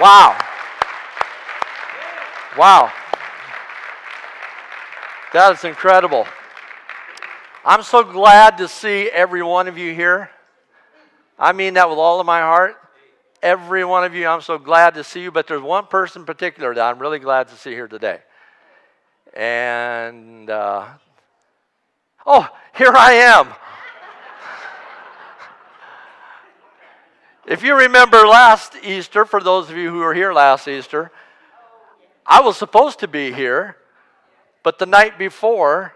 Wow. Wow. That is incredible. I'm so glad to see every one of you here. I mean that with all of my heart. Every one of you, I'm so glad to see you. But there's one person in particular that I'm really glad to see here today. And, uh, oh, here I am. If you remember last Easter, for those of you who were here last Easter, I was supposed to be here, but the night before,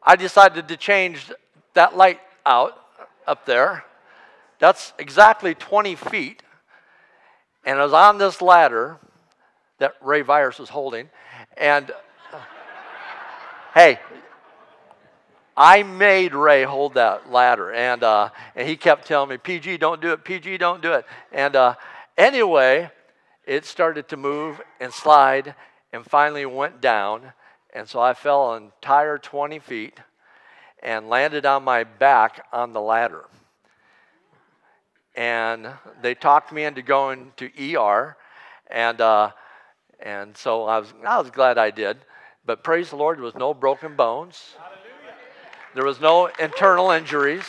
I decided to change that light out up there. That's exactly 20 feet. And I was on this ladder that Ray Virus was holding. And uh, hey, I made Ray hold that ladder. And, uh, and he kept telling me, PG, don't do it. PG, don't do it. And uh, anyway, it started to move and slide and finally went down. And so I fell an entire 20 feet and landed on my back on the ladder. And they talked me into going to ER. And, uh, and so I was, I was glad I did. But praise the Lord, there was no broken bones. There was no internal injuries.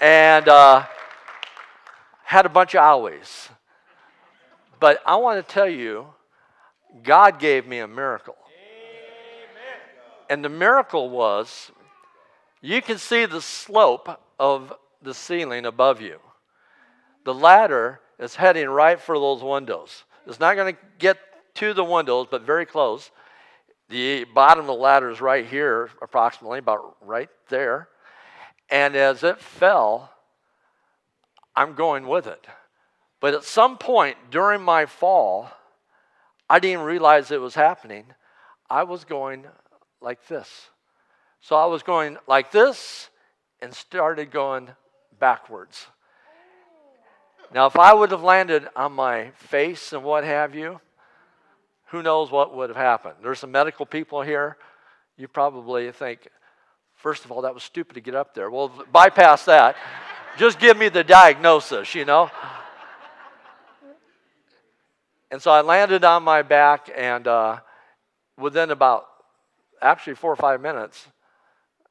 And uh, had a bunch of always. But I want to tell you, God gave me a miracle. And the miracle was you can see the slope of the ceiling above you. The ladder is heading right for those windows. It's not going to get to the windows, but very close. The bottom of the ladder is right here, approximately, about right there. And as it fell, I'm going with it. But at some point during my fall, I didn't realize it was happening. I was going like this. So I was going like this and started going backwards. Now, if I would have landed on my face and what have you, who knows what would have happened? There's some medical people here. You probably think, first of all, that was stupid to get up there. Well, bypass that. Just give me the diagnosis, you know? And so I landed on my back, and uh, within about actually four or five minutes,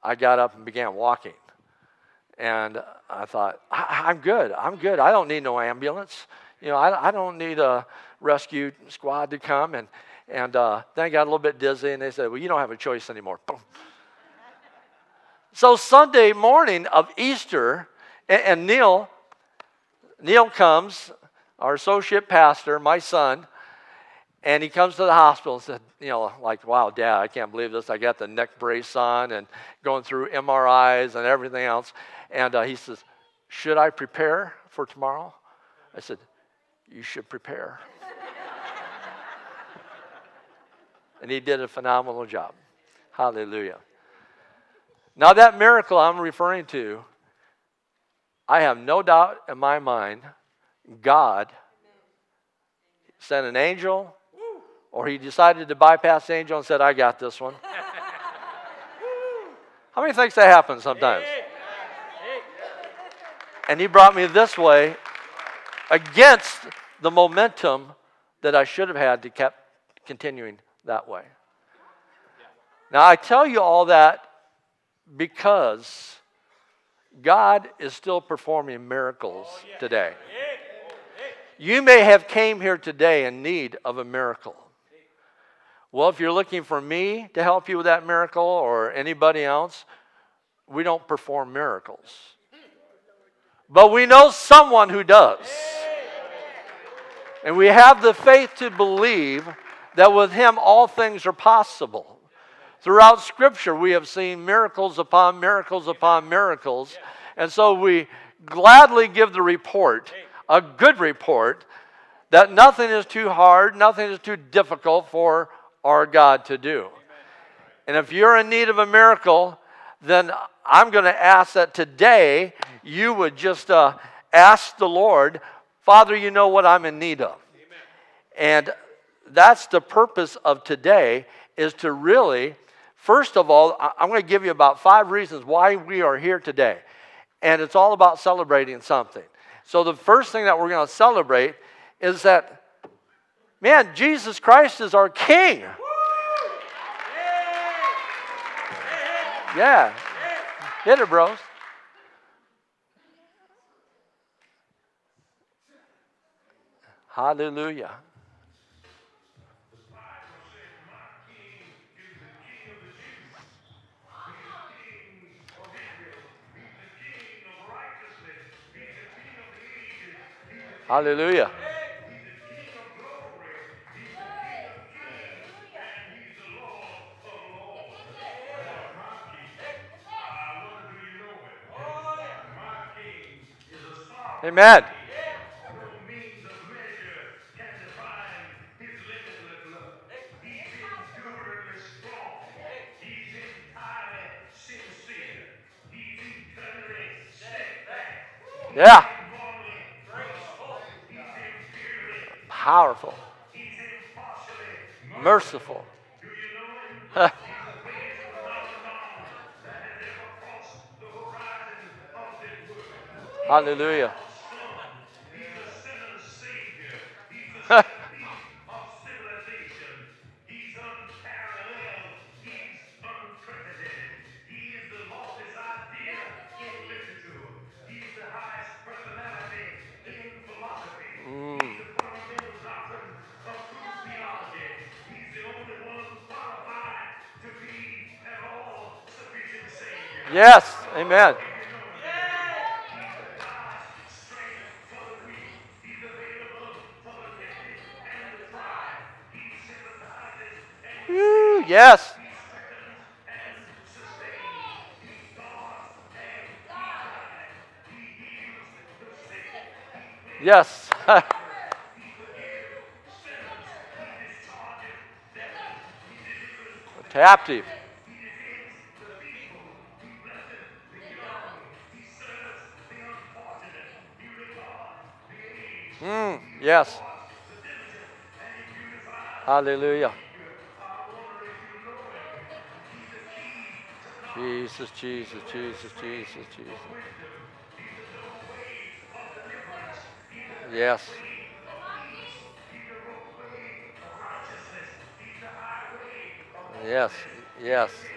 I got up and began walking. And I thought, I- am good. I'm good. I don't need no ambulance. You know, I, I don't need a rescue squad to come. And, and uh, then I got a little bit dizzy, and they said, Well, you don't have a choice anymore. Boom. So Sunday morning of Easter, and, and Neil, Neil comes, our associate pastor, my son, and he comes to the hospital and said, you know, like, wow, dad, I can't believe this. I got the neck brace on and going through MRIs and everything else. And uh, he says, should I prepare for tomorrow? I said, you should prepare. and he did a phenomenal job. Hallelujah. Now, that miracle I'm referring to, I have no doubt in my mind, God sent an angel or he decided to bypass the angel and said, I got this one. How many thinks that happens sometimes? And he brought me this way against the momentum that I should have had to keep continuing that way. Now I tell you all that because God is still performing miracles today. You may have came here today in need of a miracle. Well, if you're looking for me to help you with that miracle or anybody else, we don't perform miracles. But we know someone who does. And we have the faith to believe that with him all things are possible. Throughout Scripture, we have seen miracles upon miracles upon miracles. And so we gladly give the report, a good report, that nothing is too hard, nothing is too difficult for our God to do. And if you're in need of a miracle, then I'm going to ask that today you would just uh, ask the Lord, Father, you know what I'm in need of. And that's the purpose of today is to really, first of all, I'm going to give you about five reasons why we are here today. And it's all about celebrating something. So the first thing that we're going to celebrate is that, man, Jesus Christ is our King. Yeah. Hit it, bros. Hallelujah. Hallelujah. Amen. Yeah. Powerful. Merciful. Hallelujah. Yes, amen. Woo, yes. Yes. Captive. Yes. Hallelujah. Jesus, Jesus, Jesus, Jesus, Jesus. Yes. Yes, yes.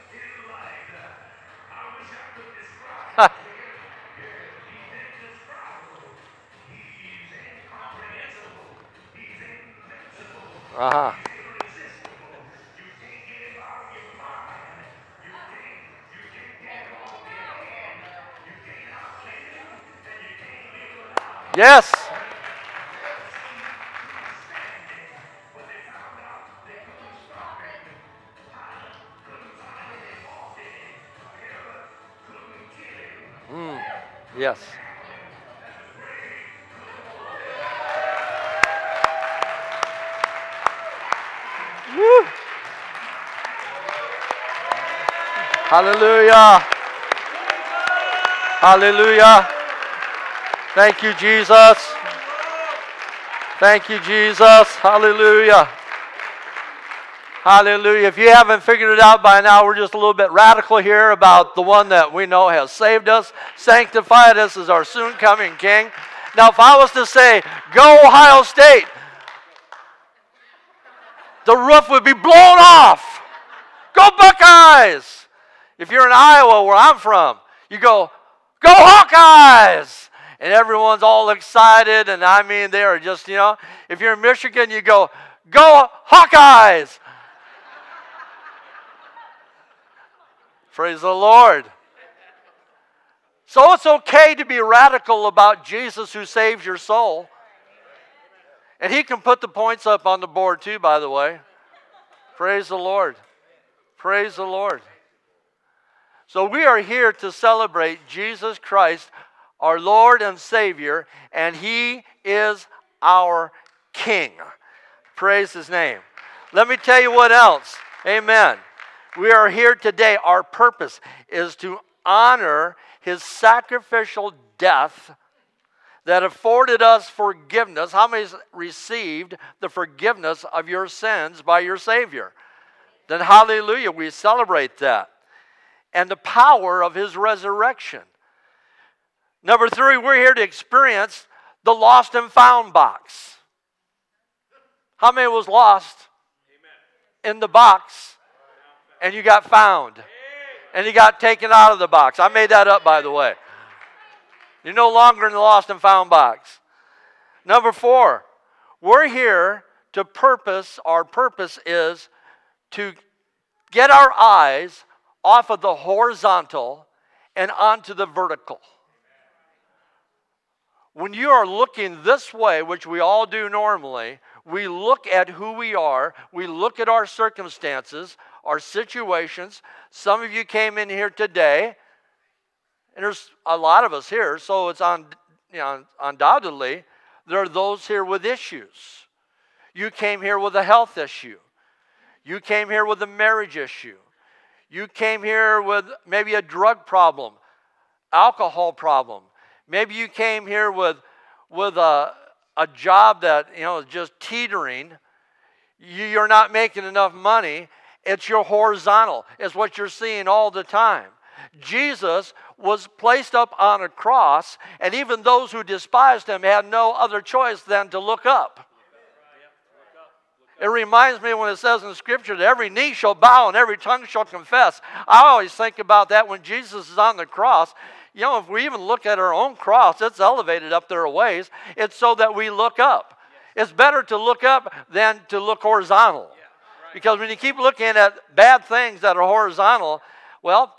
Yes. Mm, yes. Woo. Hallelujah. Hallelujah. Thank you, Jesus. Thank you, Jesus. Hallelujah. Hallelujah. If you haven't figured it out by now, we're just a little bit radical here about the one that we know has saved us, sanctified us as our soon coming King. Now, if I was to say, go Ohio State, the roof would be blown off. Go Buckeyes. If you're in Iowa, where I'm from, you go, go Hawkeyes and everyone's all excited. And I mean, they are just, you know, if you're in Michigan, you go, go Hawkeyes. Praise the Lord. So it's okay to be radical about Jesus who saves your soul. And he can put the points up on the board too, by the way. Praise the Lord. Praise the Lord. So we are here to celebrate Jesus Christ our Lord and Savior, and He is our King. Praise His name. Let me tell you what else. Amen. We are here today. Our purpose is to honor his sacrificial death that afforded us forgiveness. How many received the forgiveness of your sins by your Savior? Then, hallelujah, we celebrate that. And the power of his resurrection. Number three, we're here to experience the lost and found box. How many was lost Amen. in the box and you got found? And you got taken out of the box. I made that up, by the way. You're no longer in the lost and found box. Number four, we're here to purpose, our purpose is to get our eyes off of the horizontal and onto the vertical. When you are looking this way, which we all do normally, we look at who we are, we look at our circumstances, our situations. Some of you came in here today, and there's a lot of us here, so it's on, you know, undoubtedly there are those here with issues. You came here with a health issue. You came here with a marriage issue. You came here with maybe a drug problem, alcohol problem. Maybe you came here with, with a, a job that you know is just teetering. You're not making enough money. It's your horizontal. It's what you're seeing all the time. Jesus was placed up on a cross, and even those who despised him had no other choice than to look up. It reminds me when it says in Scripture that every knee shall bow and every tongue shall confess. I always think about that when Jesus is on the cross. You know, if we even look at our own cross, it's elevated up there a ways. It's so that we look up. It's better to look up than to look horizontal. Because when you keep looking at bad things that are horizontal, well,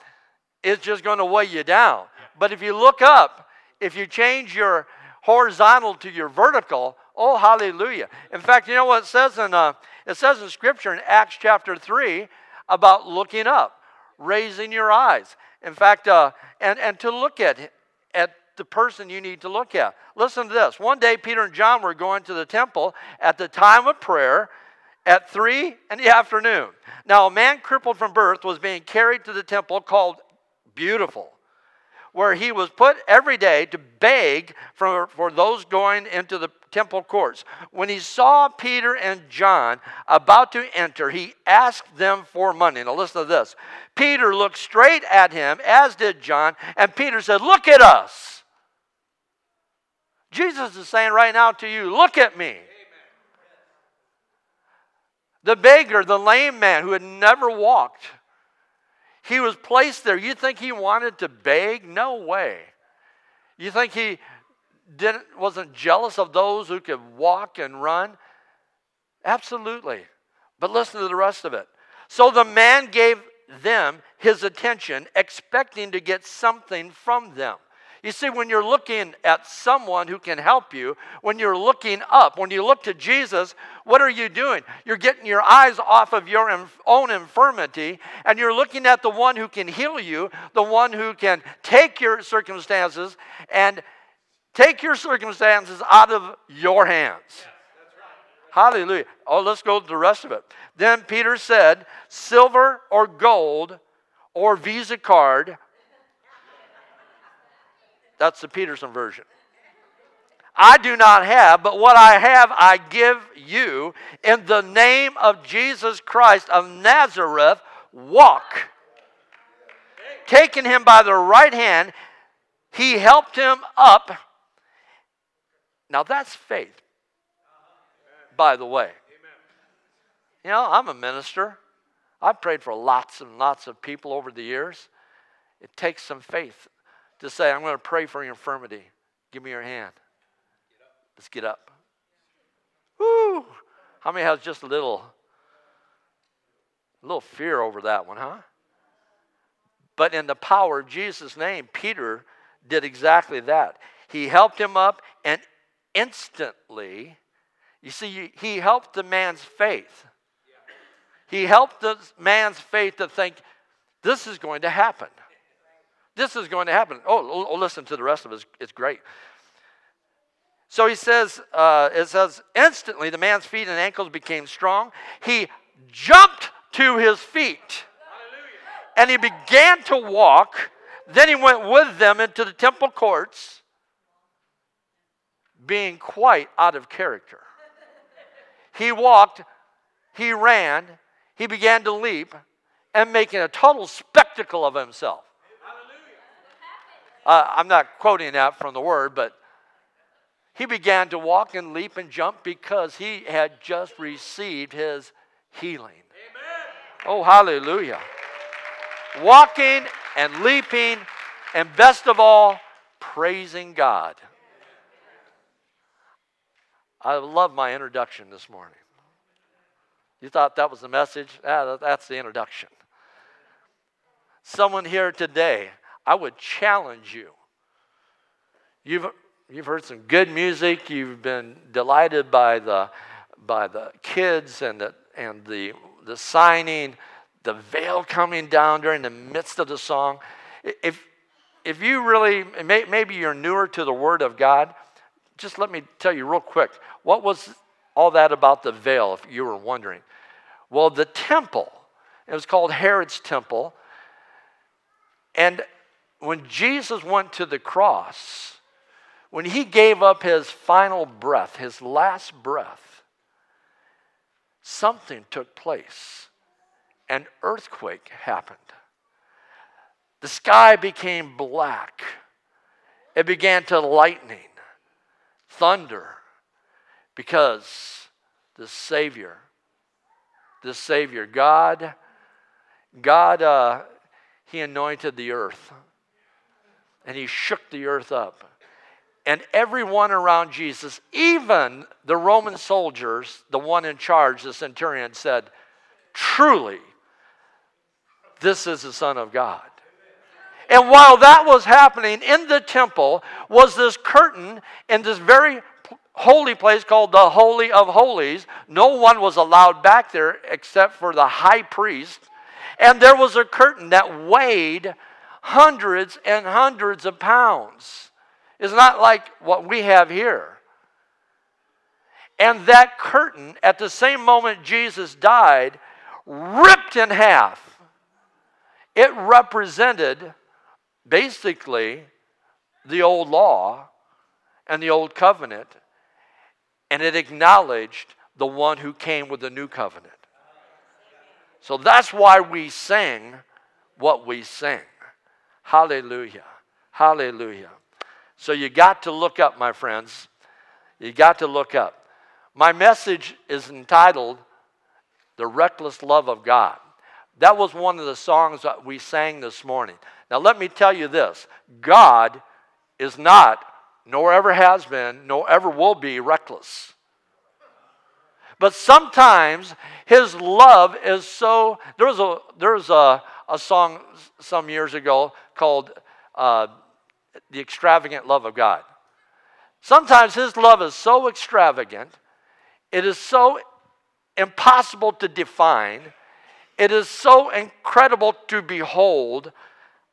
it's just going to weigh you down. But if you look up, if you change your horizontal to your vertical, oh hallelujah. In fact, you know what it says in uh, it says in scripture in Acts chapter 3 about looking up, raising your eyes. In fact, uh, and, and to look at at the person you need to look at. Listen to this. One day Peter and John were going to the temple at the time of prayer at 3 in the afternoon. Now, a man crippled from birth was being carried to the temple called Beautiful where he was put every day to beg for, for those going into the temple courts. When he saw Peter and John about to enter, he asked them for money. Now, listen to this. Peter looked straight at him, as did John, and Peter said, Look at us. Jesus is saying right now to you, Look at me. The beggar, the lame man who had never walked, he was placed there. You think he wanted to beg? No way. You think he didn't, wasn't jealous of those who could walk and run? Absolutely. But listen to the rest of it. So the man gave them his attention, expecting to get something from them. You see, when you're looking at someone who can help you, when you're looking up, when you look to Jesus, what are you doing? You're getting your eyes off of your own infirmity and you're looking at the one who can heal you, the one who can take your circumstances and take your circumstances out of your hands. Hallelujah. Oh, let's go to the rest of it. Then Peter said, Silver or gold or Visa card that's the Peterson version. I do not have, but what I have I give you. In the name of Jesus Christ of Nazareth, walk. Taking him by the right hand, he helped him up. Now that's faith, by the way. You know, I'm a minister. I've prayed for lots and lots of people over the years. It takes some faith to say, I'm going to pray for your infirmity. Give me your hand. Let's get up. Woo! How many has just a little, a little fear over that one, huh? But in the power of Jesus' name, Peter did exactly that. He helped him up, and instantly, you see, he helped the man's faith. He helped the man's faith to think, this is going to happen. This is going to happen. Oh, oh, listen to the rest of it. It's, it's great. So he says, uh, it says, instantly the man's feet and ankles became strong. He jumped to his feet. And he began to walk. Then he went with them into the temple courts, being quite out of character. He walked, he ran, he began to leap, and making a total spectacle of himself. Uh, I'm not quoting that from the word, but he began to walk and leap and jump because he had just received his healing. Amen. Oh, hallelujah. Walking and leaping, and best of all, praising God. I love my introduction this morning. You thought that was the message? Ah, that's the introduction. Someone here today, I would challenge you. You've, you've heard some good music, you've been delighted by the, by the kids and the, and the, the signing, the veil coming down during the midst of the song. If, if you really, maybe you're newer to the Word of God, just let me tell you real quick what was all that about the veil, if you were wondering? Well, the temple, it was called Herod's temple. And when Jesus went to the cross, when he gave up his final breath, his last breath, something took place. An earthquake happened. The sky became black. It began to lightning, thunder, because the Savior the Savior. God, God, uh, He anointed the earth and He shook the earth up. And everyone around Jesus, even the Roman soldiers, the one in charge, the centurion, said, Truly, this is the Son of God. And while that was happening in the temple was this curtain in this very holy place called the Holy of Holies. No one was allowed back there except for the high priest. And there was a curtain that weighed hundreds and hundreds of pounds. It's not like what we have here. And that curtain, at the same moment Jesus died, ripped in half. It represented basically the old law and the old covenant and it acknowledged the one who came with the new covenant. So that's why we sing what we sing. Hallelujah. Hallelujah. So you got to look up, my friends. You got to look up. My message is entitled The Reckless Love of God. That was one of the songs that we sang this morning. Now, let me tell you this God is not nor ever has been, nor ever will be reckless. But sometimes his love is so. There was a, there was a, a song some years ago called uh, The Extravagant Love of God. Sometimes his love is so extravagant, it is so impossible to define, it is so incredible to behold.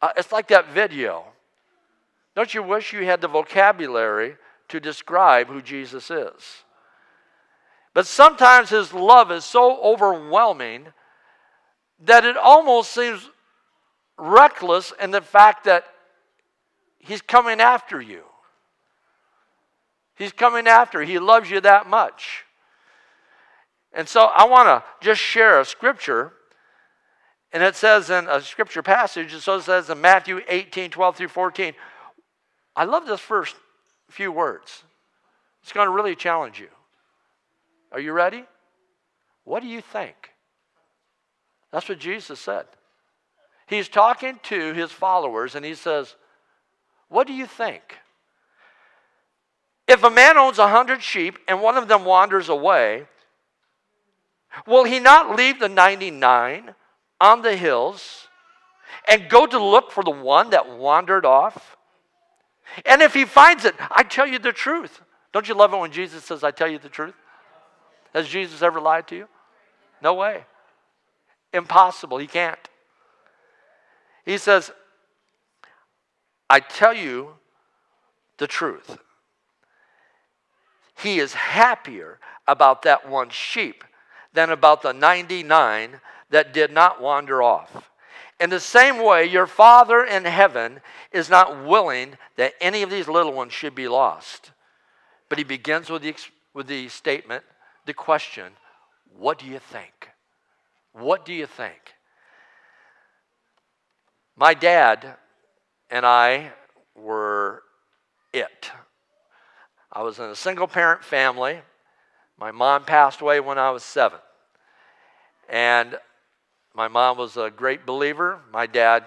Uh, it's like that video don't you wish you had the vocabulary to describe who Jesus is? But sometimes his love is so overwhelming that it almost seems reckless in the fact that he's coming after you. He's coming after. He loves you that much. And so I want to just share a scripture. And it says in a scripture passage, and so it says in Matthew 18, 12 through 14, I love this first few words. It's going to really challenge you. Are you ready? What do you think? That's what Jesus said. He's talking to his followers and he says, What do you think? If a man owns a hundred sheep and one of them wanders away, will he not leave the 99 on the hills and go to look for the one that wandered off? And if he finds it, I tell you the truth. Don't you love it when Jesus says, I tell you the truth? Has Jesus ever lied to you? No way. Impossible. He can't. He says, I tell you the truth. He is happier about that one sheep than about the 99 that did not wander off. In the same way, your Father in heaven is not willing that any of these little ones should be lost. But he begins with the, with the statement, the question, What do you think? What do you think? My dad and I were it. I was in a single parent family. My mom passed away when I was seven. And my mom was a great believer. My dad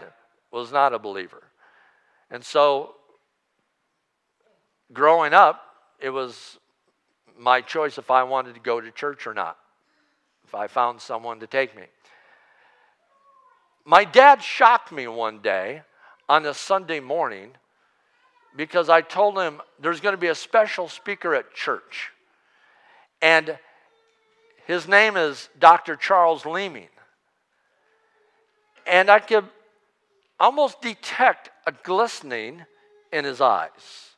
was not a believer. And so, growing up, it was my choice if I wanted to go to church or not, if I found someone to take me. My dad shocked me one day on a Sunday morning because I told him there's going to be a special speaker at church. And his name is Dr. Charles Leeming. And I could almost detect a glistening in his eyes.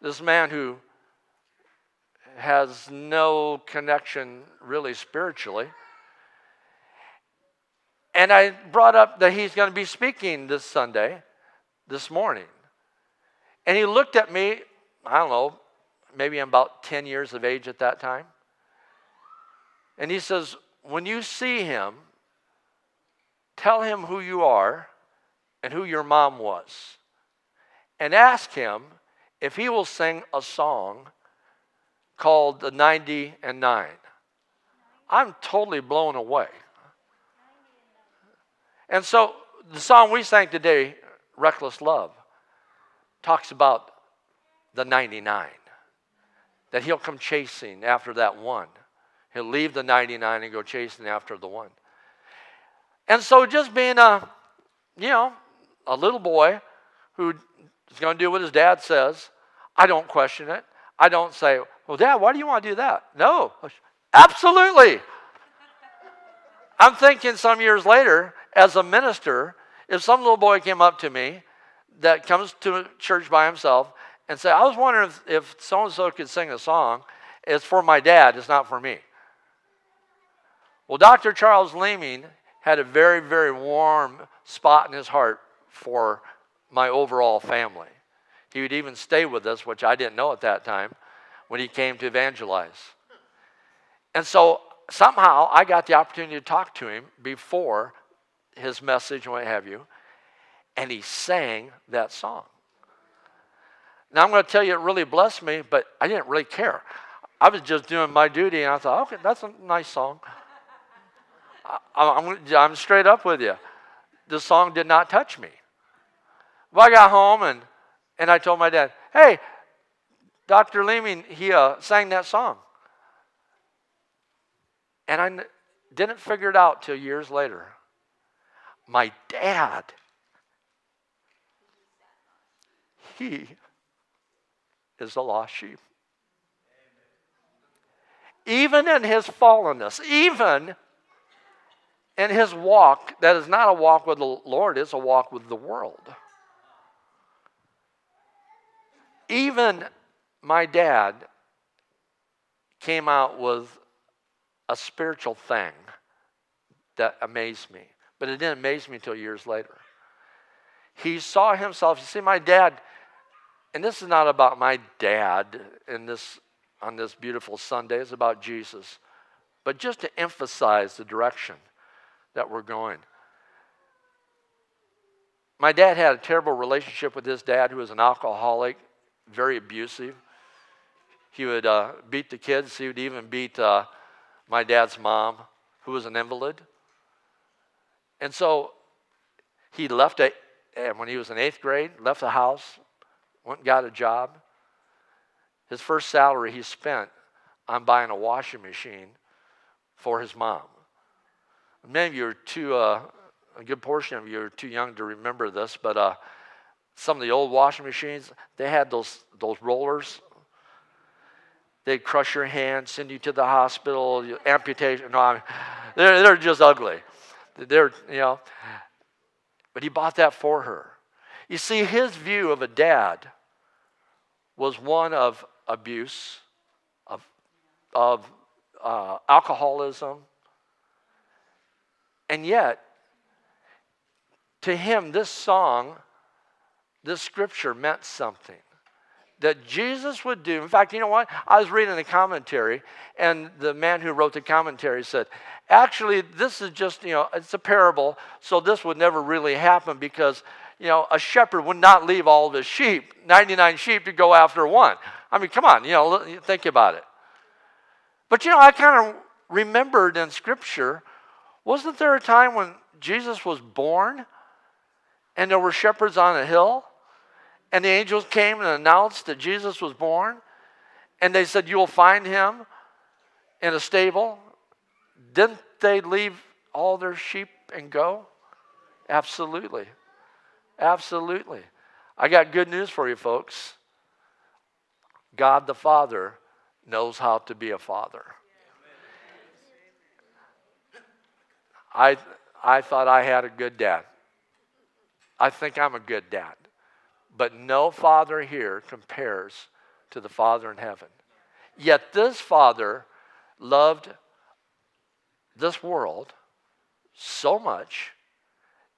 This man who has no connection really spiritually. And I brought up that he's going to be speaking this Sunday, this morning. And he looked at me, I don't know, maybe I'm about 10 years of age at that time. And he says, When you see him, tell him who you are and who your mom was. And ask him if he will sing a song called The 90 and 9. I'm totally blown away. And so the song we sang today, Reckless Love, talks about the 99. That he'll come chasing after that one. He'll leave the 99 and go chasing after the one. And so just being a, you know, a little boy who is going to do what his dad says, I don't question it. I don't say, well, Dad, why do you want to do that? No, absolutely. I'm thinking some years later, as a minister, if some little boy came up to me that comes to church by himself and say, I was wondering if so and so could sing a song, it's for my dad, it's not for me. Well, Dr. Charles Leeming had a very, very warm spot in his heart for my overall family. He would even stay with us, which I didn't know at that time, when he came to evangelize. And so somehow I got the opportunity to talk to him before his message and what have you, and he sang that song. Now I'm going to tell you, it really blessed me, but I didn't really care. I was just doing my duty, and I thought, okay, that's a nice song. I'm, I'm straight up with you. The song did not touch me. Well, I got home and, and I told my dad, hey, Dr. Leeming, he uh, sang that song. And I didn't figure it out till years later. My dad, he is a lost sheep. Even in his fallenness, even in his walk, that is not a walk with the Lord, it's a walk with the world. Even my dad came out with a spiritual thing that amazed me, but it didn't amaze me until years later. He saw himself, you see, my dad, and this is not about my dad in this on this beautiful Sunday, it's about Jesus. But just to emphasize the direction that we're going. My dad had a terrible relationship with his dad, who was an alcoholic, very abusive. He would uh, beat the kids. He would even beat uh, my dad's mom, who was an invalid. And so he left it, and when he was in eighth grade, left the house, went and got a job. His first salary he spent on buying a washing machine for his mom. Many of you are too, uh, a good portion of you are too young to remember this, but uh, some of the old washing machines, they had those, those rollers. They'd crush your hand, send you to the hospital, amputation. No, I mean, they're, they're just ugly. They're, you know. But he bought that for her. You see, his view of a dad was one of abuse, of, of uh, alcoholism, and yet, to him, this song, this scripture meant something that Jesus would do. In fact, you know what? I was reading the commentary, and the man who wrote the commentary said, actually, this is just, you know, it's a parable, so this would never really happen because, you know, a shepherd would not leave all of his sheep, 99 sheep, to go after one. I mean, come on, you know, think about it. But, you know, I kind of remembered in Scripture, wasn't there a time when Jesus was born and there were shepherds on a hill? And the angels came and announced that Jesus was born. And they said, You will find him in a stable. Didn't they leave all their sheep and go? Absolutely. Absolutely. I got good news for you, folks. God the Father knows how to be a father. I, I thought I had a good dad. I think I'm a good dad. But no father here compares to the Father in heaven. Yet this Father loved this world so much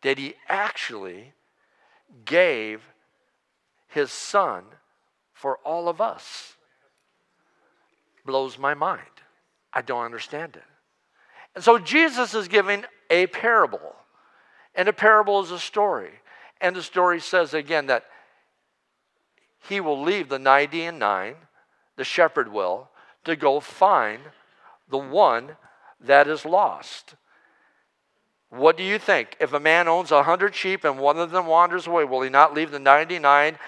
that he actually gave his son for all of us. Blows my mind. I don't understand it. And so Jesus is giving a parable. And a parable is a story. And the story says again that he will leave the 90 and 9, the shepherd will, to go find the one that is lost. What do you think? If a man owns a hundred sheep and one of them wanders away, will he not leave the 99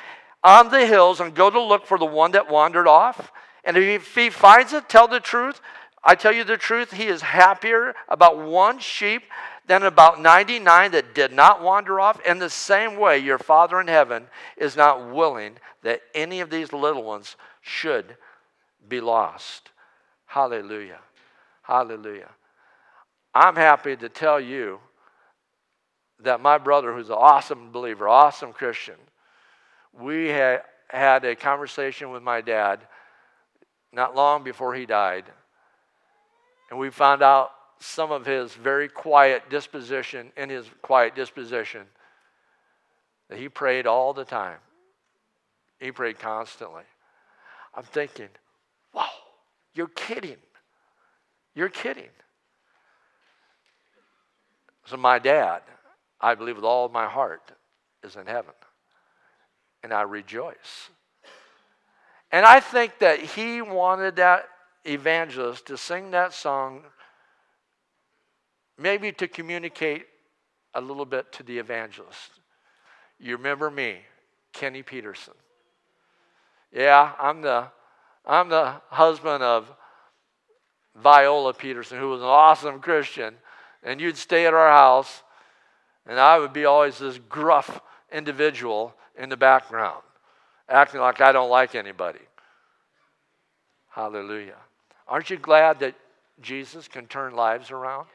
on the hills and go to look for the one that wandered off? And if he finds it, tell the truth. I tell you the truth, he is happier about one sheep than about 99 that did not wander off. In the same way, your Father in heaven is not willing that any of these little ones should be lost. Hallelujah. Hallelujah. I'm happy to tell you that my brother, who's an awesome believer, awesome Christian, we had, had a conversation with my dad not long before he died. And we found out some of his very quiet disposition, in his quiet disposition, that he prayed all the time. He prayed constantly. I'm thinking, wow, you're kidding. You're kidding. So, my dad, I believe with all my heart, is in heaven. And I rejoice. And I think that he wanted that evangelist to sing that song maybe to communicate a little bit to the evangelist. You remember me, Kenny Peterson. Yeah, I'm the, I'm the husband of Viola Peterson, who was an awesome Christian. And you'd stay at our house, and I would be always this gruff individual in the background, acting like I don't like anybody. Hallelujah. Aren't you glad that Jesus can turn lives around?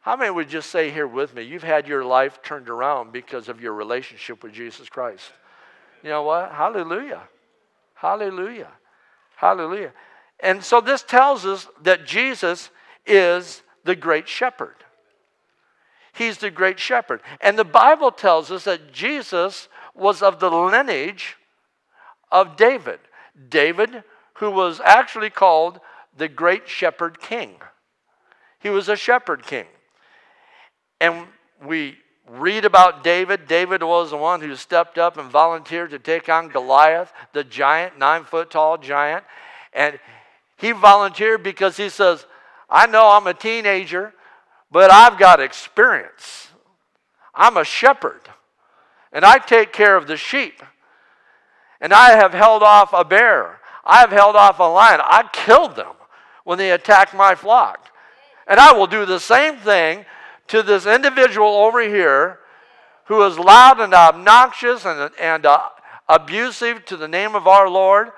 How many would just say here with me, you've had your life turned around because of your relationship with Jesus Christ? You know what? Hallelujah. Hallelujah. Hallelujah. And so this tells us that Jesus is the great shepherd. He's the great shepherd. And the Bible tells us that Jesus was of the lineage of David. David, who was actually called the great shepherd king. He was a shepherd king. And we read about David. David was the one who stepped up and volunteered to take on Goliath, the giant, nine foot tall giant. And he volunteered because he says, I know I'm a teenager, but I've got experience. I'm a shepherd, and I take care of the sheep. And I have held off a bear. I have held off a lion. I killed them when they attacked my flock. And I will do the same thing to this individual over here who is loud and obnoxious and, and uh, abusive to the name of our Lord,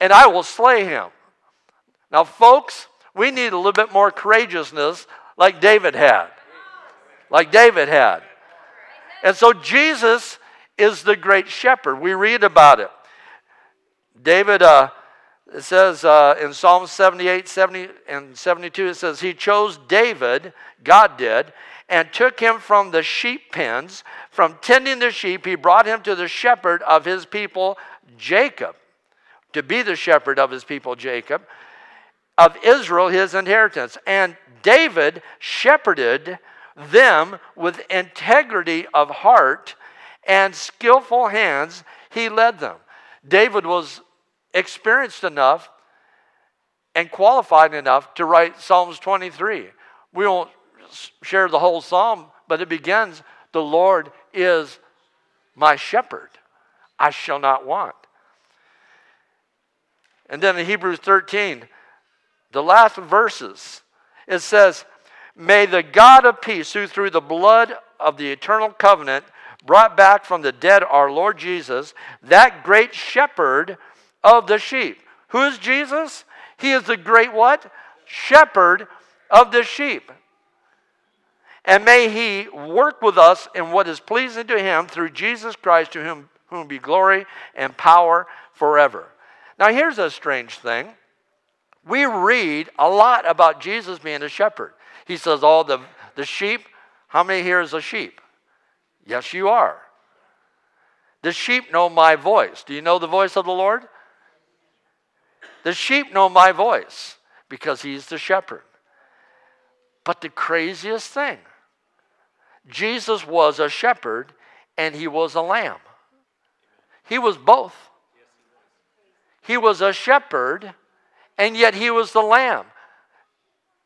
and I will slay him. Now, folks, we need a little bit more courageousness like David had. Like David had. And so Jesus is the great shepherd. We read about it. David uh, says uh, in Psalm 78, 70, and 72, it says, He chose David, God did, and took him from the sheep pens. From tending the sheep, he brought him to the shepherd of his people, Jacob, to be the shepherd of his people, Jacob, of Israel, his inheritance. And David shepherded them with integrity of heart and skillful hands, he led them. David was experienced enough and qualified enough to write Psalms 23. We won't share the whole psalm, but it begins The Lord is my shepherd, I shall not want. And then in Hebrews 13, the last verses, it says, May the God of peace, who through the blood of the eternal covenant brought back from the dead our Lord Jesus, that great shepherd of the sheep. Who is Jesus? He is the great what? Shepherd of the sheep. And may he work with us in what is pleasing to him through Jesus Christ, to whom, whom be glory and power forever. Now, here's a strange thing. We read a lot about Jesus being a shepherd. He says, All the, the sheep, how many here is a sheep? Yes, you are. The sheep know my voice. Do you know the voice of the Lord? The sheep know my voice because he's the shepherd. But the craziest thing Jesus was a shepherd and he was a lamb. He was both. He was a shepherd and yet he was the lamb.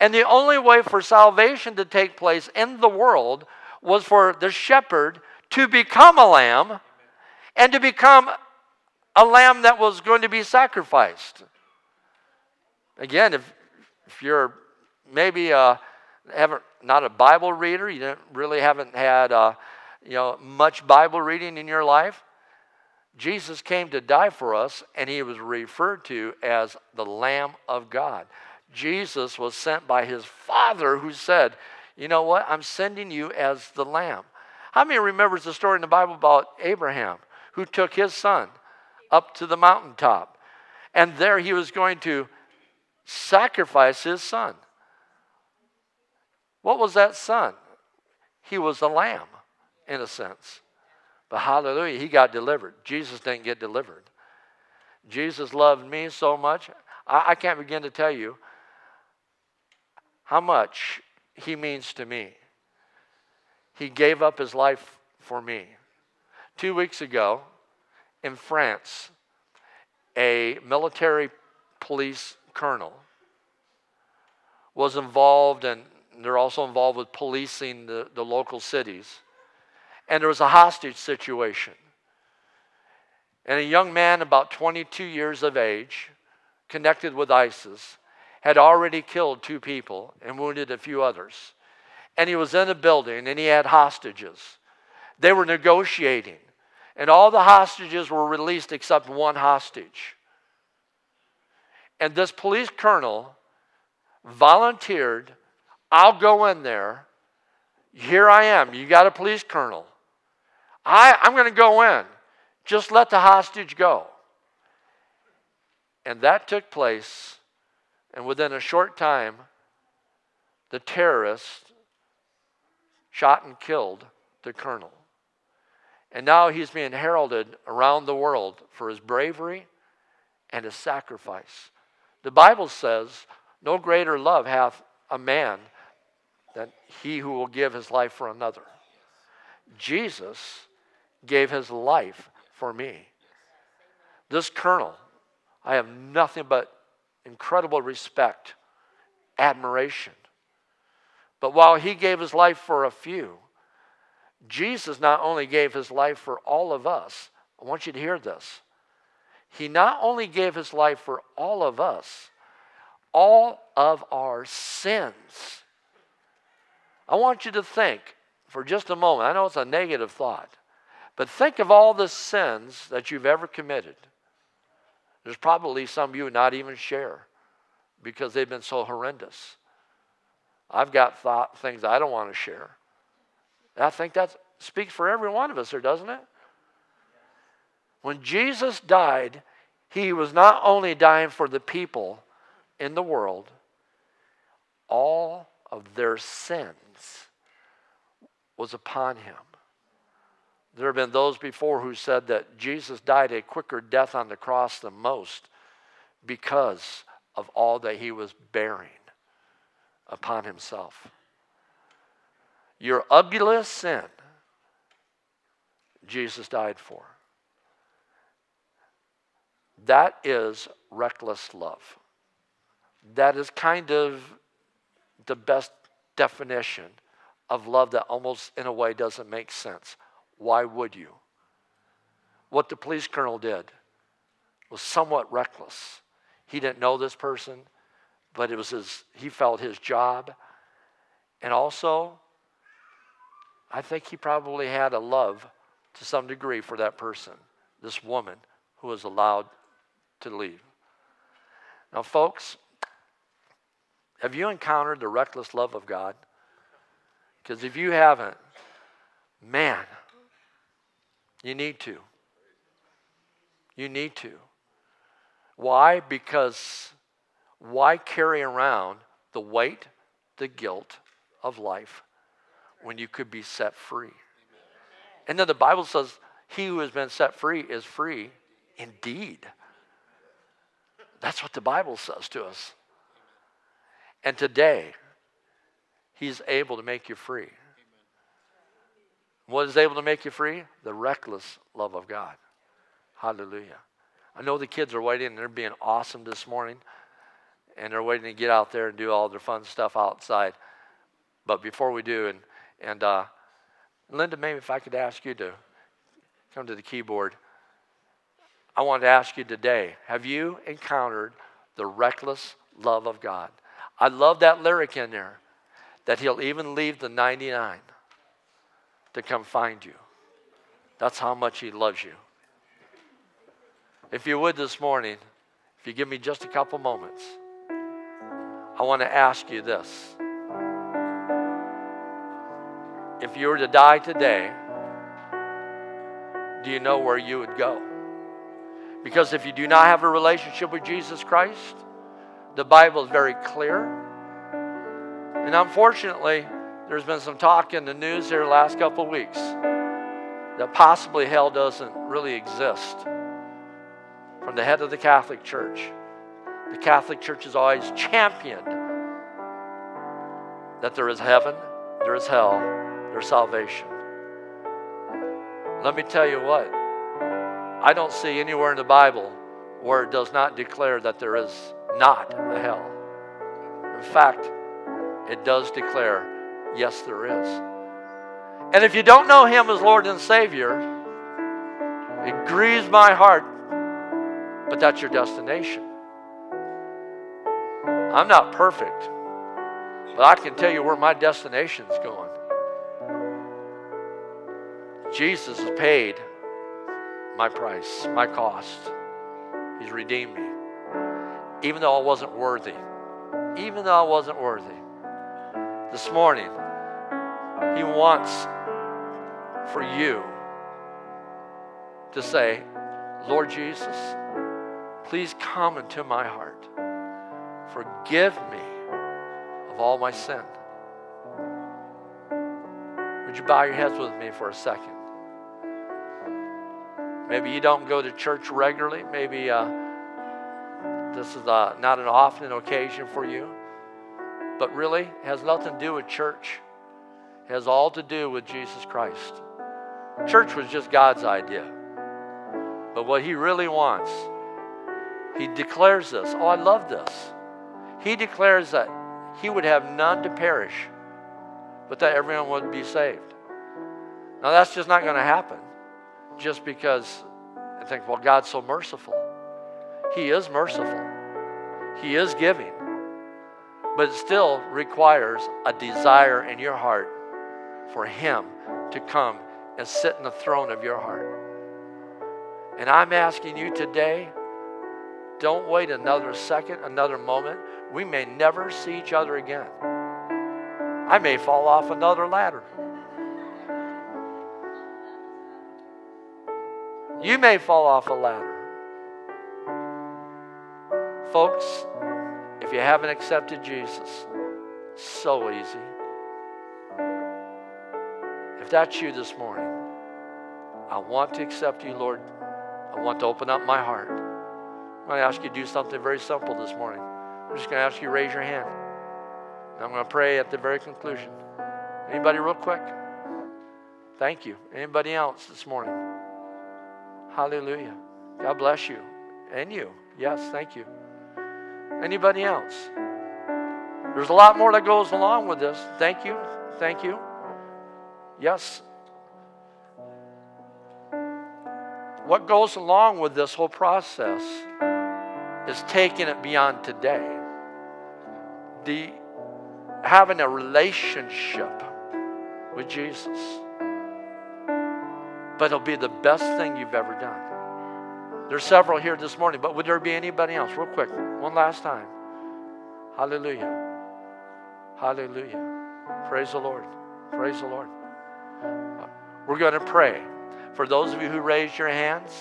And the only way for salvation to take place in the world was for the shepherd to become a lamb and to become a lamb that was going to be sacrificed. Again, if, if you're maybe uh, haven't not a Bible reader, you really haven't had uh, you know much Bible reading in your life. Jesus came to die for us, and he was referred to as the Lamb of God. Jesus was sent by his Father, who said, "You know what? I'm sending you as the Lamb." How many remembers the story in the Bible about Abraham, who took his son up to the mountaintop, and there he was going to sacrifice his son. What was that son? He was a lamb, in a sense. But hallelujah, he got delivered. Jesus didn't get delivered. Jesus loved me so much, I, I can't begin to tell you how much he means to me. He gave up his life for me. Two weeks ago in France, a military police colonel was involved and they're also involved with policing the, the local cities. And there was a hostage situation. And a young man, about 22 years of age, connected with ISIS, had already killed two people and wounded a few others. And he was in a building and he had hostages. They were negotiating, and all the hostages were released except one hostage. And this police colonel volunteered, I'll go in there. Here I am. You got a police colonel. I, I'm going to go in. Just let the hostage go. And that took place, and within a short time, the terrorists shot and killed the colonel. And now he's being heralded around the world for his bravery and his sacrifice. The Bible says, No greater love hath a man than he who will give his life for another. Jesus gave his life for me. This colonel, I have nothing but incredible respect, admiration. But while he gave his life for a few, Jesus not only gave his life for all of us, I want you to hear this. He not only gave his life for all of us, all of our sins. I want you to think for just a moment. I know it's a negative thought, but think of all the sins that you've ever committed. There's probably some you not even share because they've been so horrendous. I've got thought, things I don't want to share. I think that speaks for every one of us here, doesn't it? When Jesus died, He was not only dying for the people in the world, all of their sins was upon him. There have been those before who said that Jesus died a quicker death on the cross than most because of all that he was bearing upon himself. Your ugliest sin, Jesus died for. That is reckless love. That is kind of the best definition of love that almost in a way doesn't make sense. Why would you? What the police colonel did was somewhat reckless. He didn't know this person, but it was his he felt his job. And also, I think he probably had a love to some degree for that person, this woman who was allowed to leave. Now, folks, have you encountered the reckless love of God? Because if you haven't, man, you need to. You need to. Why? Because why carry around the weight, the guilt of life when you could be set free? And then the Bible says, He who has been set free is free indeed. That's what the Bible says to us. And today, He's able to make you free. What is able to make you free? The reckless love of God. Hallelujah. I know the kids are waiting and they're being awesome this morning. And they're waiting to get out there and do all their fun stuff outside. But before we do, and, and uh, Linda, maybe if I could ask you to come to the keyboard. I want to ask you today have you encountered the reckless love of God? I love that lyric in there that He'll even leave the 99 to come find you. That's how much He loves you. If you would this morning, if you give me just a couple moments, I want to ask you this. If you were to die today, do you know where you would go? Because if you do not have a relationship with Jesus Christ, the Bible is very clear. And unfortunately, there's been some talk in the news here the last couple of weeks that possibly hell doesn't really exist. From the head of the Catholic Church, the Catholic Church has always championed that there is heaven, there is hell, there's salvation. Let me tell you what, I don't see anywhere in the Bible where it does not declare that there is not a hell. In fact, it does declare, yes, there is. And if you don't know Him as Lord and Savior, it grieves my heart, but that's your destination. I'm not perfect, but I can tell you where my destination is going. Jesus has paid my price, my cost. He's redeemed me. Even though I wasn't worthy. Even though I wasn't worthy. This morning, He wants for you to say, Lord Jesus, please come into my heart. Forgive me of all my sin. Would you bow your heads with me for a second? Maybe you don't go to church regularly. Maybe uh, this is uh, not an often occasion for you. But really, has nothing to do with church. It has all to do with Jesus Christ. Church was just God's idea. But what He really wants, He declares this. Oh, I love this. He declares that He would have none to perish, but that everyone would be saved. Now, that's just not going to happen just because I think, well, God's so merciful. He is merciful, He is giving, but it still requires a desire in your heart for Him to come and sit in the throne of your heart. And I'm asking you today, don't wait another second, another moment. We may never see each other again. I may fall off another ladder. You may fall off a ladder. Folks, if you haven't accepted Jesus, so easy. If that's you this morning, I want to accept you, Lord. I want to open up my heart. I'm going to ask you to do something very simple this morning. I'm just going to ask you to raise your hand. And I'm going to pray at the very conclusion. Anybody, real quick? Thank you. Anybody else this morning? Hallelujah. God bless you. And you. Yes, thank you. Anybody else? There's a lot more that goes along with this. Thank you. Thank you. Yes. What goes along with this whole process is taking it beyond today. The having a relationship with Jesus. But it'll be the best thing you've ever done. There's several here this morning, but would there be anybody else? Real quick, one last time. Hallelujah. Hallelujah. Praise the Lord. Praise the Lord. We're going to pray. For those of you who raised your hands,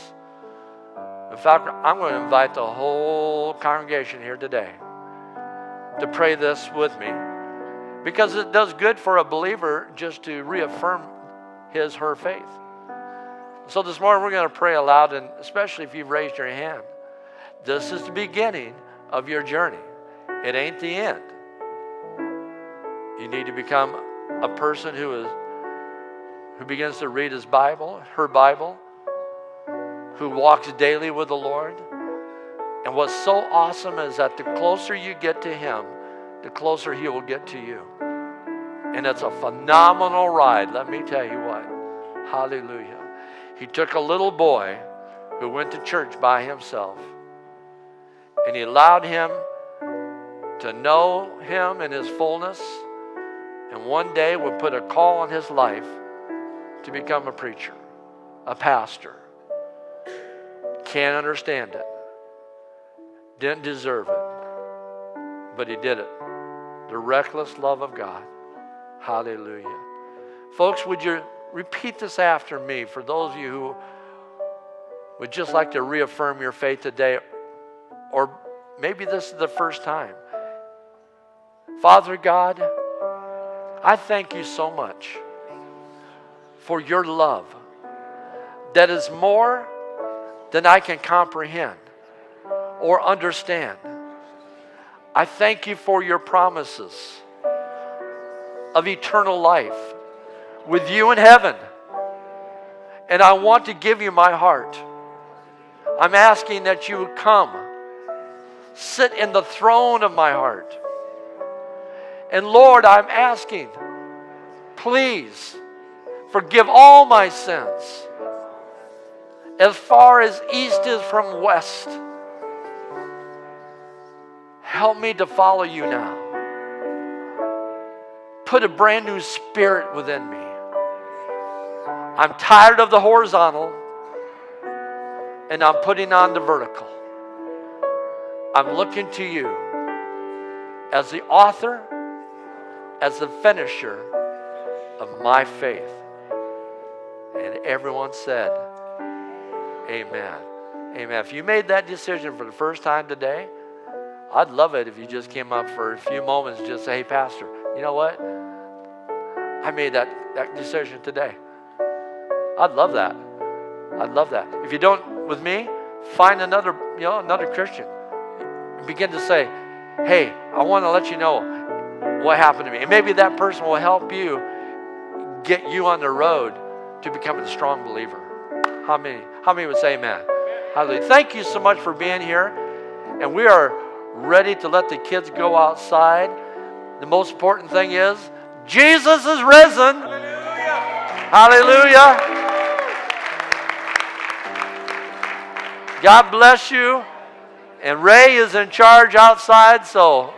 in fact, I'm going to invite the whole congregation here today to pray this with me because it does good for a believer just to reaffirm his, her faith. So this morning we're going to pray aloud, and especially if you've raised your hand, this is the beginning of your journey. It ain't the end. You need to become a person who is who begins to read his Bible, her Bible, who walks daily with the Lord. And what's so awesome is that the closer you get to him, the closer he will get to you. And it's a phenomenal ride, let me tell you what. Hallelujah. He took a little boy who went to church by himself and he allowed him to know him in his fullness and one day would put a call on his life to become a preacher, a pastor. Can't understand it. Didn't deserve it. But he did it. The reckless love of God. Hallelujah. Folks, would you repeat this after me for those of you who would just like to reaffirm your faith today, or maybe this is the first time. Father God, I thank you so much for your love that is more than I can comprehend or understand. I thank you for your promises of eternal life with you in heaven. And I want to give you my heart. I'm asking that you would come, sit in the throne of my heart. And Lord, I'm asking, please Forgive all my sins as far as east is from west. Help me to follow you now. Put a brand new spirit within me. I'm tired of the horizontal and I'm putting on the vertical. I'm looking to you as the author, as the finisher of my faith. And everyone said, Amen. Amen. If you made that decision for the first time today, I'd love it if you just came up for a few moments and just say, Hey, Pastor, you know what? I made that, that decision today. I'd love that. I'd love that. If you don't with me, find another, you know, another Christian. And begin to say, Hey, I want to let you know what happened to me. And maybe that person will help you get you on the road to becoming a strong believer. How many? How many would say amen? Hallelujah. Thank you so much for being here. And we are ready to let the kids go outside. The most important thing is Jesus is risen. Hallelujah. Hallelujah. God bless you. And Ray is in charge outside, so